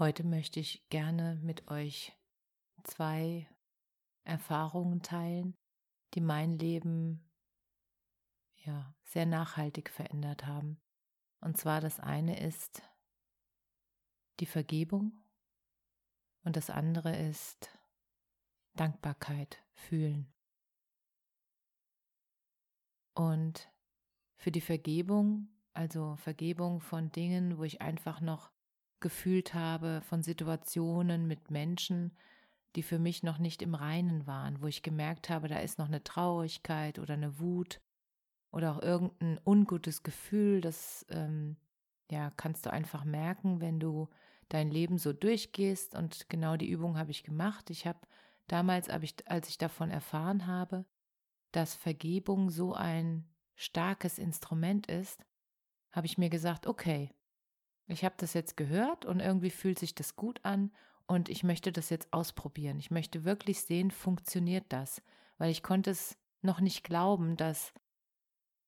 Heute möchte ich gerne mit euch zwei Erfahrungen teilen, die mein Leben ja sehr nachhaltig verändert haben. Und zwar das eine ist die Vergebung und das andere ist Dankbarkeit fühlen. Und für die Vergebung, also Vergebung von Dingen, wo ich einfach noch gefühlt habe, von Situationen mit Menschen, die für mich noch nicht im Reinen waren, wo ich gemerkt habe, da ist noch eine Traurigkeit oder eine Wut oder auch irgendein ungutes Gefühl, das ähm, ja kannst du einfach merken, wenn du dein Leben so durchgehst und genau die Übung habe ich gemacht. Ich habe damals, als ich davon erfahren habe, dass Vergebung so ein starkes Instrument ist, habe ich mir gesagt, okay, ich habe das jetzt gehört und irgendwie fühlt sich das gut an und ich möchte das jetzt ausprobieren. Ich möchte wirklich sehen, funktioniert das, weil ich konnte es noch nicht glauben, dass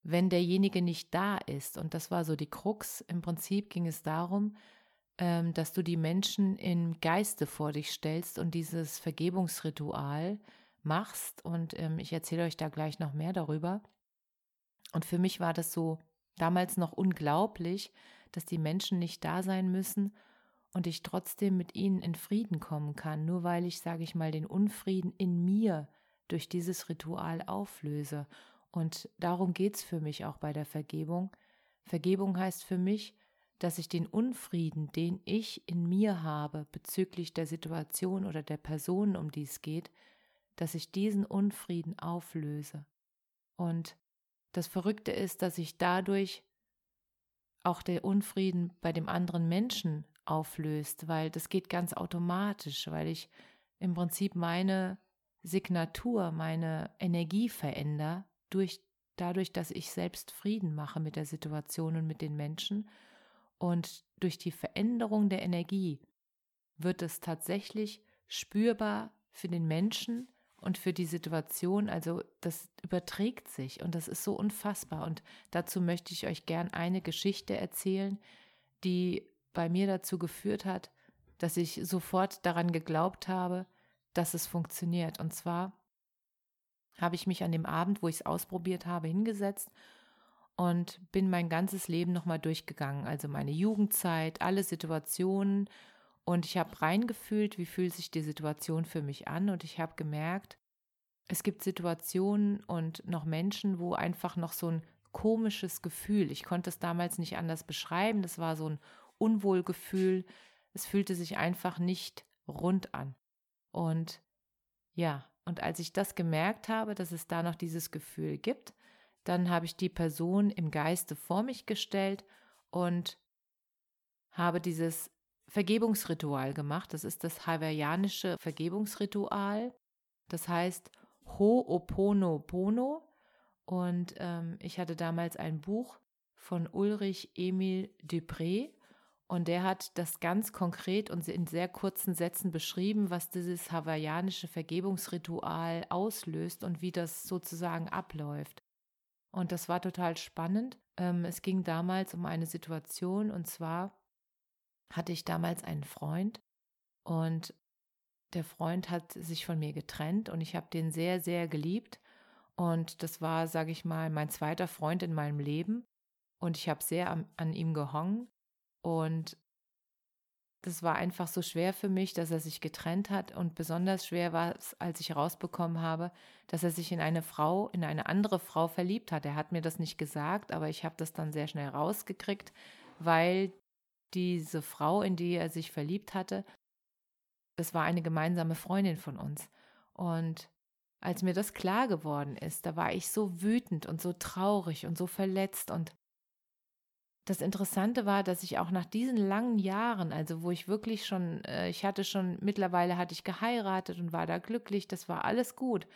wenn derjenige nicht da ist, und das war so die Krux, im Prinzip ging es darum, ähm, dass du die Menschen im Geiste vor dich stellst und dieses Vergebungsritual machst. Und ähm, ich erzähle euch da gleich noch mehr darüber. Und für mich war das so damals noch unglaublich, dass die Menschen nicht da sein müssen und ich trotzdem mit ihnen in Frieden kommen kann, nur weil ich, sage ich mal, den Unfrieden in mir durch dieses Ritual auflöse. Und darum geht es für mich auch bei der Vergebung. Vergebung heißt für mich, dass ich den Unfrieden, den ich in mir habe bezüglich der Situation oder der Person, um die es geht, dass ich diesen Unfrieden auflöse. Und das Verrückte ist, dass ich dadurch auch der Unfrieden bei dem anderen Menschen auflöst, weil das geht ganz automatisch, weil ich im Prinzip meine Signatur, meine Energie verändere durch dadurch, dass ich selbst Frieden mache mit der Situation und mit den Menschen. Und durch die Veränderung der Energie wird es tatsächlich spürbar für den Menschen und für die Situation. Also das überträgt sich und das ist so unfassbar. Und dazu möchte ich euch gern eine Geschichte erzählen, die bei mir dazu geführt hat, dass ich sofort daran geglaubt habe, dass es funktioniert. Und zwar habe ich mich an dem Abend, wo ich es ausprobiert habe, hingesetzt und bin mein ganzes Leben nochmal durchgegangen. Also meine Jugendzeit, alle Situationen und ich habe reingefühlt, wie fühlt sich die Situation für mich an und ich habe gemerkt, es gibt Situationen und noch Menschen, wo einfach noch so ein komisches Gefühl, ich konnte es damals nicht anders beschreiben, das war so ein Unwohlgefühl, es fühlte sich einfach nicht rund an. Und ja, und als ich das gemerkt habe, dass es da noch dieses Gefühl gibt, dann habe ich die Person im Geiste vor mich gestellt und habe dieses Vergebungsritual gemacht. Das ist das hawaiianische Vergebungsritual. Das heißt Ho'oponopono. Und ähm, ich hatte damals ein Buch von Ulrich Emil Dupré. Und der hat das ganz konkret und in sehr kurzen Sätzen beschrieben, was dieses hawaiianische Vergebungsritual auslöst und wie das sozusagen abläuft. Und das war total spannend. Ähm, es ging damals um eine Situation und zwar hatte ich damals einen Freund und der Freund hat sich von mir getrennt und ich habe den sehr, sehr geliebt. Und das war, sage ich mal, mein zweiter Freund in meinem Leben. Und ich habe sehr an, an ihm gehangen. Und das war einfach so schwer für mich, dass er sich getrennt hat. Und besonders schwer war es, als ich herausbekommen habe, dass er sich in eine Frau, in eine andere Frau verliebt hat. Er hat mir das nicht gesagt, aber ich habe das dann sehr schnell rausgekriegt, weil diese Frau, in die er sich verliebt hatte, das war eine gemeinsame Freundin von uns. Und als mir das klar geworden ist, da war ich so wütend und so traurig und so verletzt. Und das Interessante war, dass ich auch nach diesen langen Jahren, also wo ich wirklich schon, äh, ich hatte schon, mittlerweile hatte ich geheiratet und war da glücklich, das war alles gut.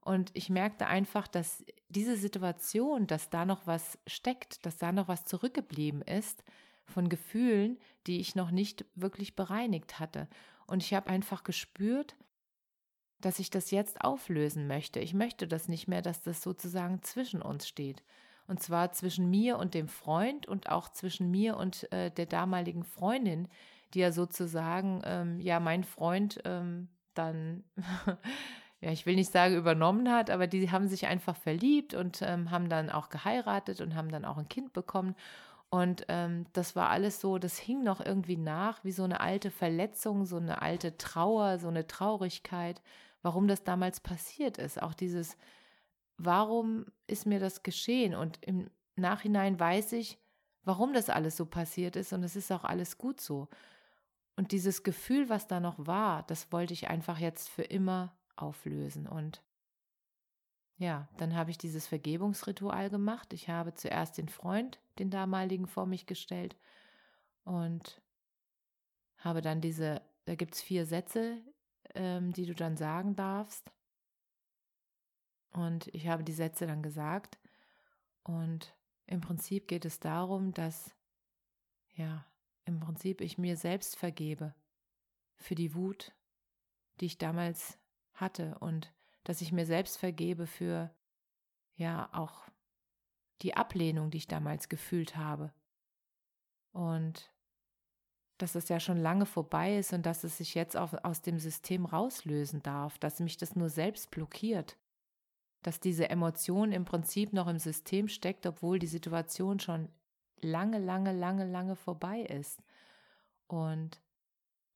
Und ich merkte einfach, dass diese Situation, dass da noch was steckt, dass da noch was zurückgeblieben ist von Gefühlen, die ich noch nicht wirklich bereinigt hatte. Und ich habe einfach gespürt, dass ich das jetzt auflösen möchte. Ich möchte das nicht mehr, dass das sozusagen zwischen uns steht. Und zwar zwischen mir und dem Freund und auch zwischen mir und äh, der damaligen Freundin, die ja sozusagen, ähm, ja, mein Freund ähm, dann, ja, ich will nicht sagen übernommen hat, aber die haben sich einfach verliebt und ähm, haben dann auch geheiratet und haben dann auch ein Kind bekommen. Und ähm, das war alles so, das hing noch irgendwie nach, wie so eine alte Verletzung, so eine alte Trauer, so eine Traurigkeit warum das damals passiert ist. Auch dieses, warum ist mir das geschehen? Und im Nachhinein weiß ich, warum das alles so passiert ist und es ist auch alles gut so. Und dieses Gefühl, was da noch war, das wollte ich einfach jetzt für immer auflösen. Und ja, dann habe ich dieses Vergebungsritual gemacht. Ich habe zuerst den Freund, den damaligen, vor mich gestellt und habe dann diese, da gibt es vier Sätze, ähm, die du dann sagen darfst. Und ich habe die Sätze dann gesagt. Und im Prinzip geht es darum, dass, ja, im Prinzip ich mir selbst vergebe für die Wut, die ich damals hatte und dass ich mir selbst vergebe für, ja, auch die Ablehnung, die ich damals gefühlt habe. Und dass es ja schon lange vorbei ist und dass es sich jetzt auch aus dem System rauslösen darf, dass mich das nur selbst blockiert, dass diese Emotion im Prinzip noch im System steckt, obwohl die Situation schon lange, lange, lange, lange vorbei ist. Und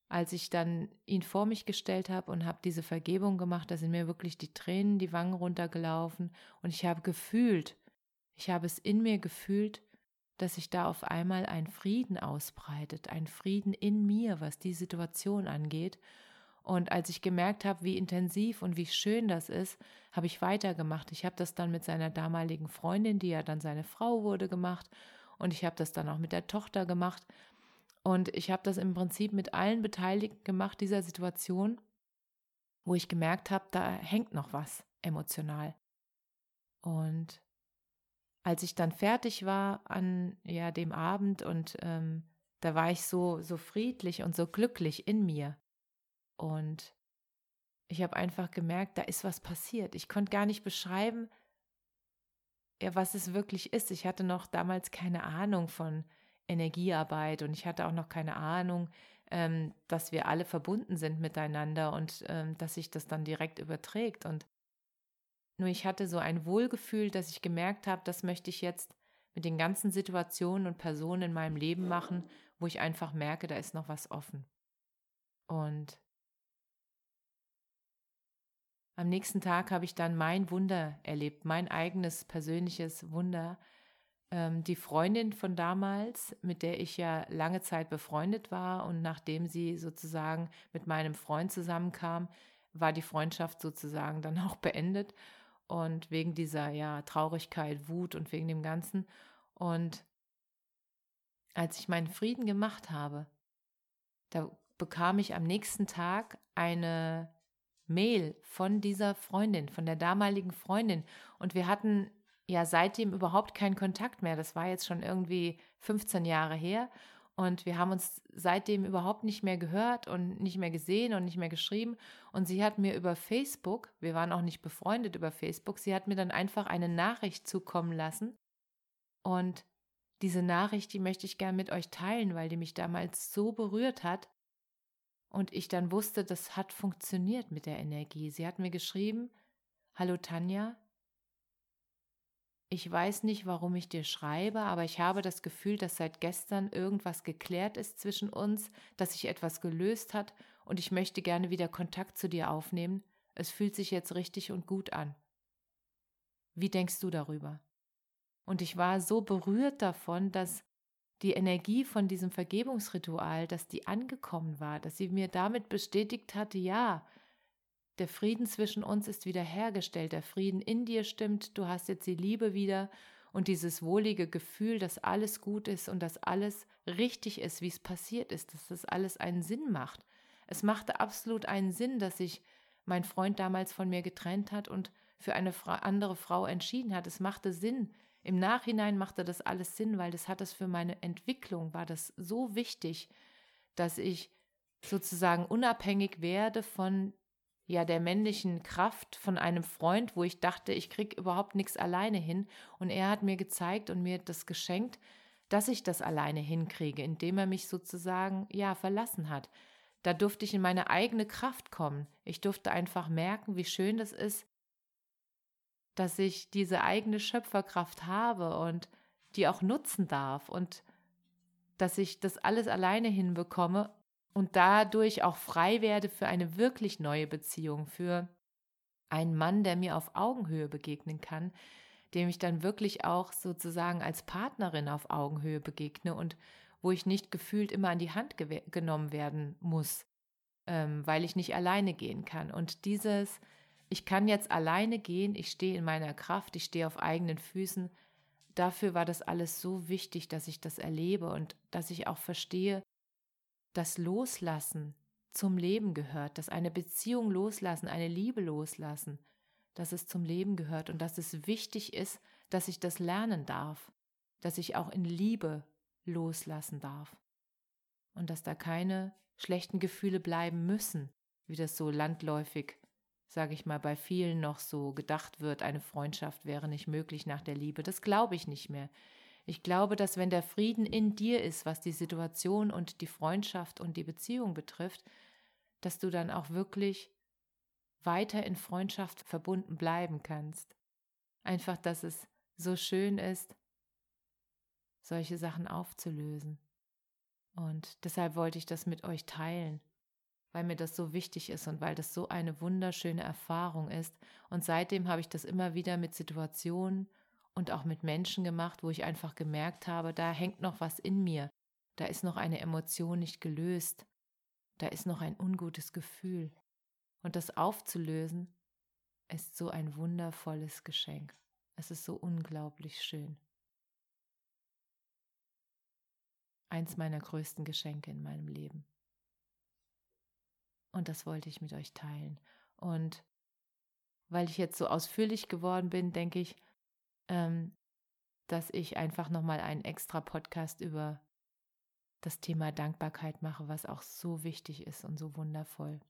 als ich dann ihn vor mich gestellt habe und habe diese Vergebung gemacht, da sind mir wirklich die Tränen die Wangen runtergelaufen und ich habe gefühlt, ich habe es in mir gefühlt, dass sich da auf einmal ein Frieden ausbreitet, ein Frieden in mir, was die Situation angeht. Und als ich gemerkt habe, wie intensiv und wie schön das ist, habe ich weitergemacht. Ich habe das dann mit seiner damaligen Freundin, die ja dann seine Frau wurde, gemacht. Und ich habe das dann auch mit der Tochter gemacht. Und ich habe das im Prinzip mit allen Beteiligten gemacht, dieser Situation, wo ich gemerkt habe, da hängt noch was emotional. Und als ich dann fertig war an ja dem Abend und ähm, da war ich so so friedlich und so glücklich in mir und ich habe einfach gemerkt, da ist was passiert. Ich konnte gar nicht beschreiben, ja, was es wirklich ist. Ich hatte noch damals keine Ahnung von Energiearbeit und ich hatte auch noch keine Ahnung, ähm, dass wir alle verbunden sind miteinander und ähm, dass sich das dann direkt überträgt. Und nur ich hatte so ein Wohlgefühl, dass ich gemerkt habe, das möchte ich jetzt mit den ganzen Situationen und Personen in meinem Leben machen, wo ich einfach merke, da ist noch was offen. Und am nächsten Tag habe ich dann mein Wunder erlebt, mein eigenes persönliches Wunder. Ähm, die Freundin von damals, mit der ich ja lange Zeit befreundet war und nachdem sie sozusagen mit meinem Freund zusammenkam, war die Freundschaft sozusagen dann auch beendet und wegen dieser ja Traurigkeit, Wut und wegen dem Ganzen. Und als ich meinen Frieden gemacht habe, da bekam ich am nächsten Tag eine Mail von dieser Freundin, von der damaligen Freundin. Und wir hatten ja seitdem überhaupt keinen Kontakt mehr. Das war jetzt schon irgendwie 15 Jahre her. Und wir haben uns seitdem überhaupt nicht mehr gehört und nicht mehr gesehen und nicht mehr geschrieben. Und sie hat mir über Facebook, wir waren auch nicht befreundet über Facebook, sie hat mir dann einfach eine Nachricht zukommen lassen. Und diese Nachricht, die möchte ich gern mit euch teilen, weil die mich damals so berührt hat. Und ich dann wusste, das hat funktioniert mit der Energie. Sie hat mir geschrieben, Hallo Tanja, ich weiß nicht, warum ich dir schreibe, aber ich habe das Gefühl, dass seit gestern irgendwas geklärt ist zwischen uns, dass sich etwas gelöst hat und ich möchte gerne wieder Kontakt zu dir aufnehmen. Es fühlt sich jetzt richtig und gut an. Wie denkst du darüber? Und ich war so berührt davon, dass die Energie von diesem Vergebungsritual, dass die angekommen war, dass sie mir damit bestätigt hatte, ja, der Frieden zwischen uns ist wiederhergestellt, der Frieden in dir stimmt, du hast jetzt die Liebe wieder und dieses wohlige Gefühl, dass alles gut ist und dass alles richtig ist, wie es passiert ist, dass das alles einen Sinn macht. Es machte absolut einen Sinn, dass sich mein Freund damals von mir getrennt hat und für eine andere Frau entschieden hat. Es machte Sinn. Im Nachhinein machte das alles Sinn, weil das hat es für meine Entwicklung, war das so wichtig, dass ich sozusagen unabhängig werde von ja der männlichen Kraft von einem Freund, wo ich dachte, ich krieg überhaupt nichts alleine hin und er hat mir gezeigt und mir das geschenkt, dass ich das alleine hinkriege, indem er mich sozusagen ja verlassen hat. Da durfte ich in meine eigene Kraft kommen. Ich durfte einfach merken, wie schön das ist, dass ich diese eigene Schöpferkraft habe und die auch nutzen darf und dass ich das alles alleine hinbekomme und dadurch auch frei werde für eine wirklich neue Beziehung, für einen Mann, der mir auf Augenhöhe begegnen kann, dem ich dann wirklich auch sozusagen als Partnerin auf Augenhöhe begegne und wo ich nicht gefühlt immer an die Hand genommen werden muss, ähm, weil ich nicht alleine gehen kann. Und dieses, ich kann jetzt alleine gehen, ich stehe in meiner Kraft, ich stehe auf eigenen Füßen, dafür war das alles so wichtig, dass ich das erlebe und dass ich auch verstehe, dass Loslassen zum Leben gehört, dass eine Beziehung loslassen, eine Liebe loslassen, dass es zum Leben gehört und dass es wichtig ist, dass ich das lernen darf, dass ich auch in Liebe loslassen darf und dass da keine schlechten Gefühle bleiben müssen, wie das so landläufig, sage ich mal, bei vielen noch so gedacht wird, eine Freundschaft wäre nicht möglich nach der Liebe. Das glaube ich nicht mehr. Ich glaube, dass wenn der Frieden in dir ist, was die Situation und die Freundschaft und die Beziehung betrifft, dass du dann auch wirklich weiter in Freundschaft verbunden bleiben kannst. Einfach, dass es so schön ist, solche Sachen aufzulösen. Und deshalb wollte ich das mit euch teilen, weil mir das so wichtig ist und weil das so eine wunderschöne Erfahrung ist. Und seitdem habe ich das immer wieder mit Situationen und auch mit Menschen gemacht, wo ich einfach gemerkt habe, da hängt noch was in mir, da ist noch eine Emotion nicht gelöst, da ist noch ein ungutes Gefühl. Und das aufzulösen ist so ein wundervolles Geschenk. Es ist so unglaublich schön. Eins meiner größten Geschenke in meinem Leben. Und das wollte ich mit euch teilen. Und weil ich jetzt so ausführlich geworden bin, denke ich, ähm, dass ich einfach nochmal einen extra Podcast über das Thema Dankbarkeit mache, was auch so wichtig ist und so wundervoll.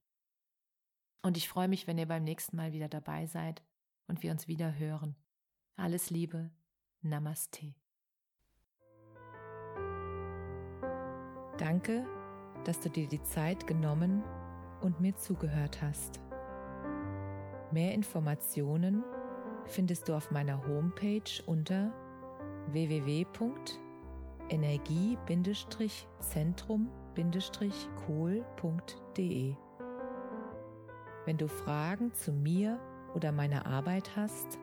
Und ich freue mich, wenn ihr beim nächsten Mal wieder dabei seid und wir uns wieder hören. Alles Liebe, Namaste. Danke, dass du dir die Zeit genommen und mir zugehört hast. Mehr Informationen findest du auf meiner Homepage unter www.energie-zentrum-kohl.de. Wenn du Fragen zu mir oder meiner Arbeit hast,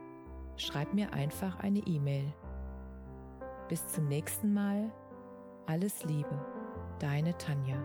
schreib mir einfach eine E-Mail. Bis zum nächsten Mal. Alles Liebe, deine Tanja.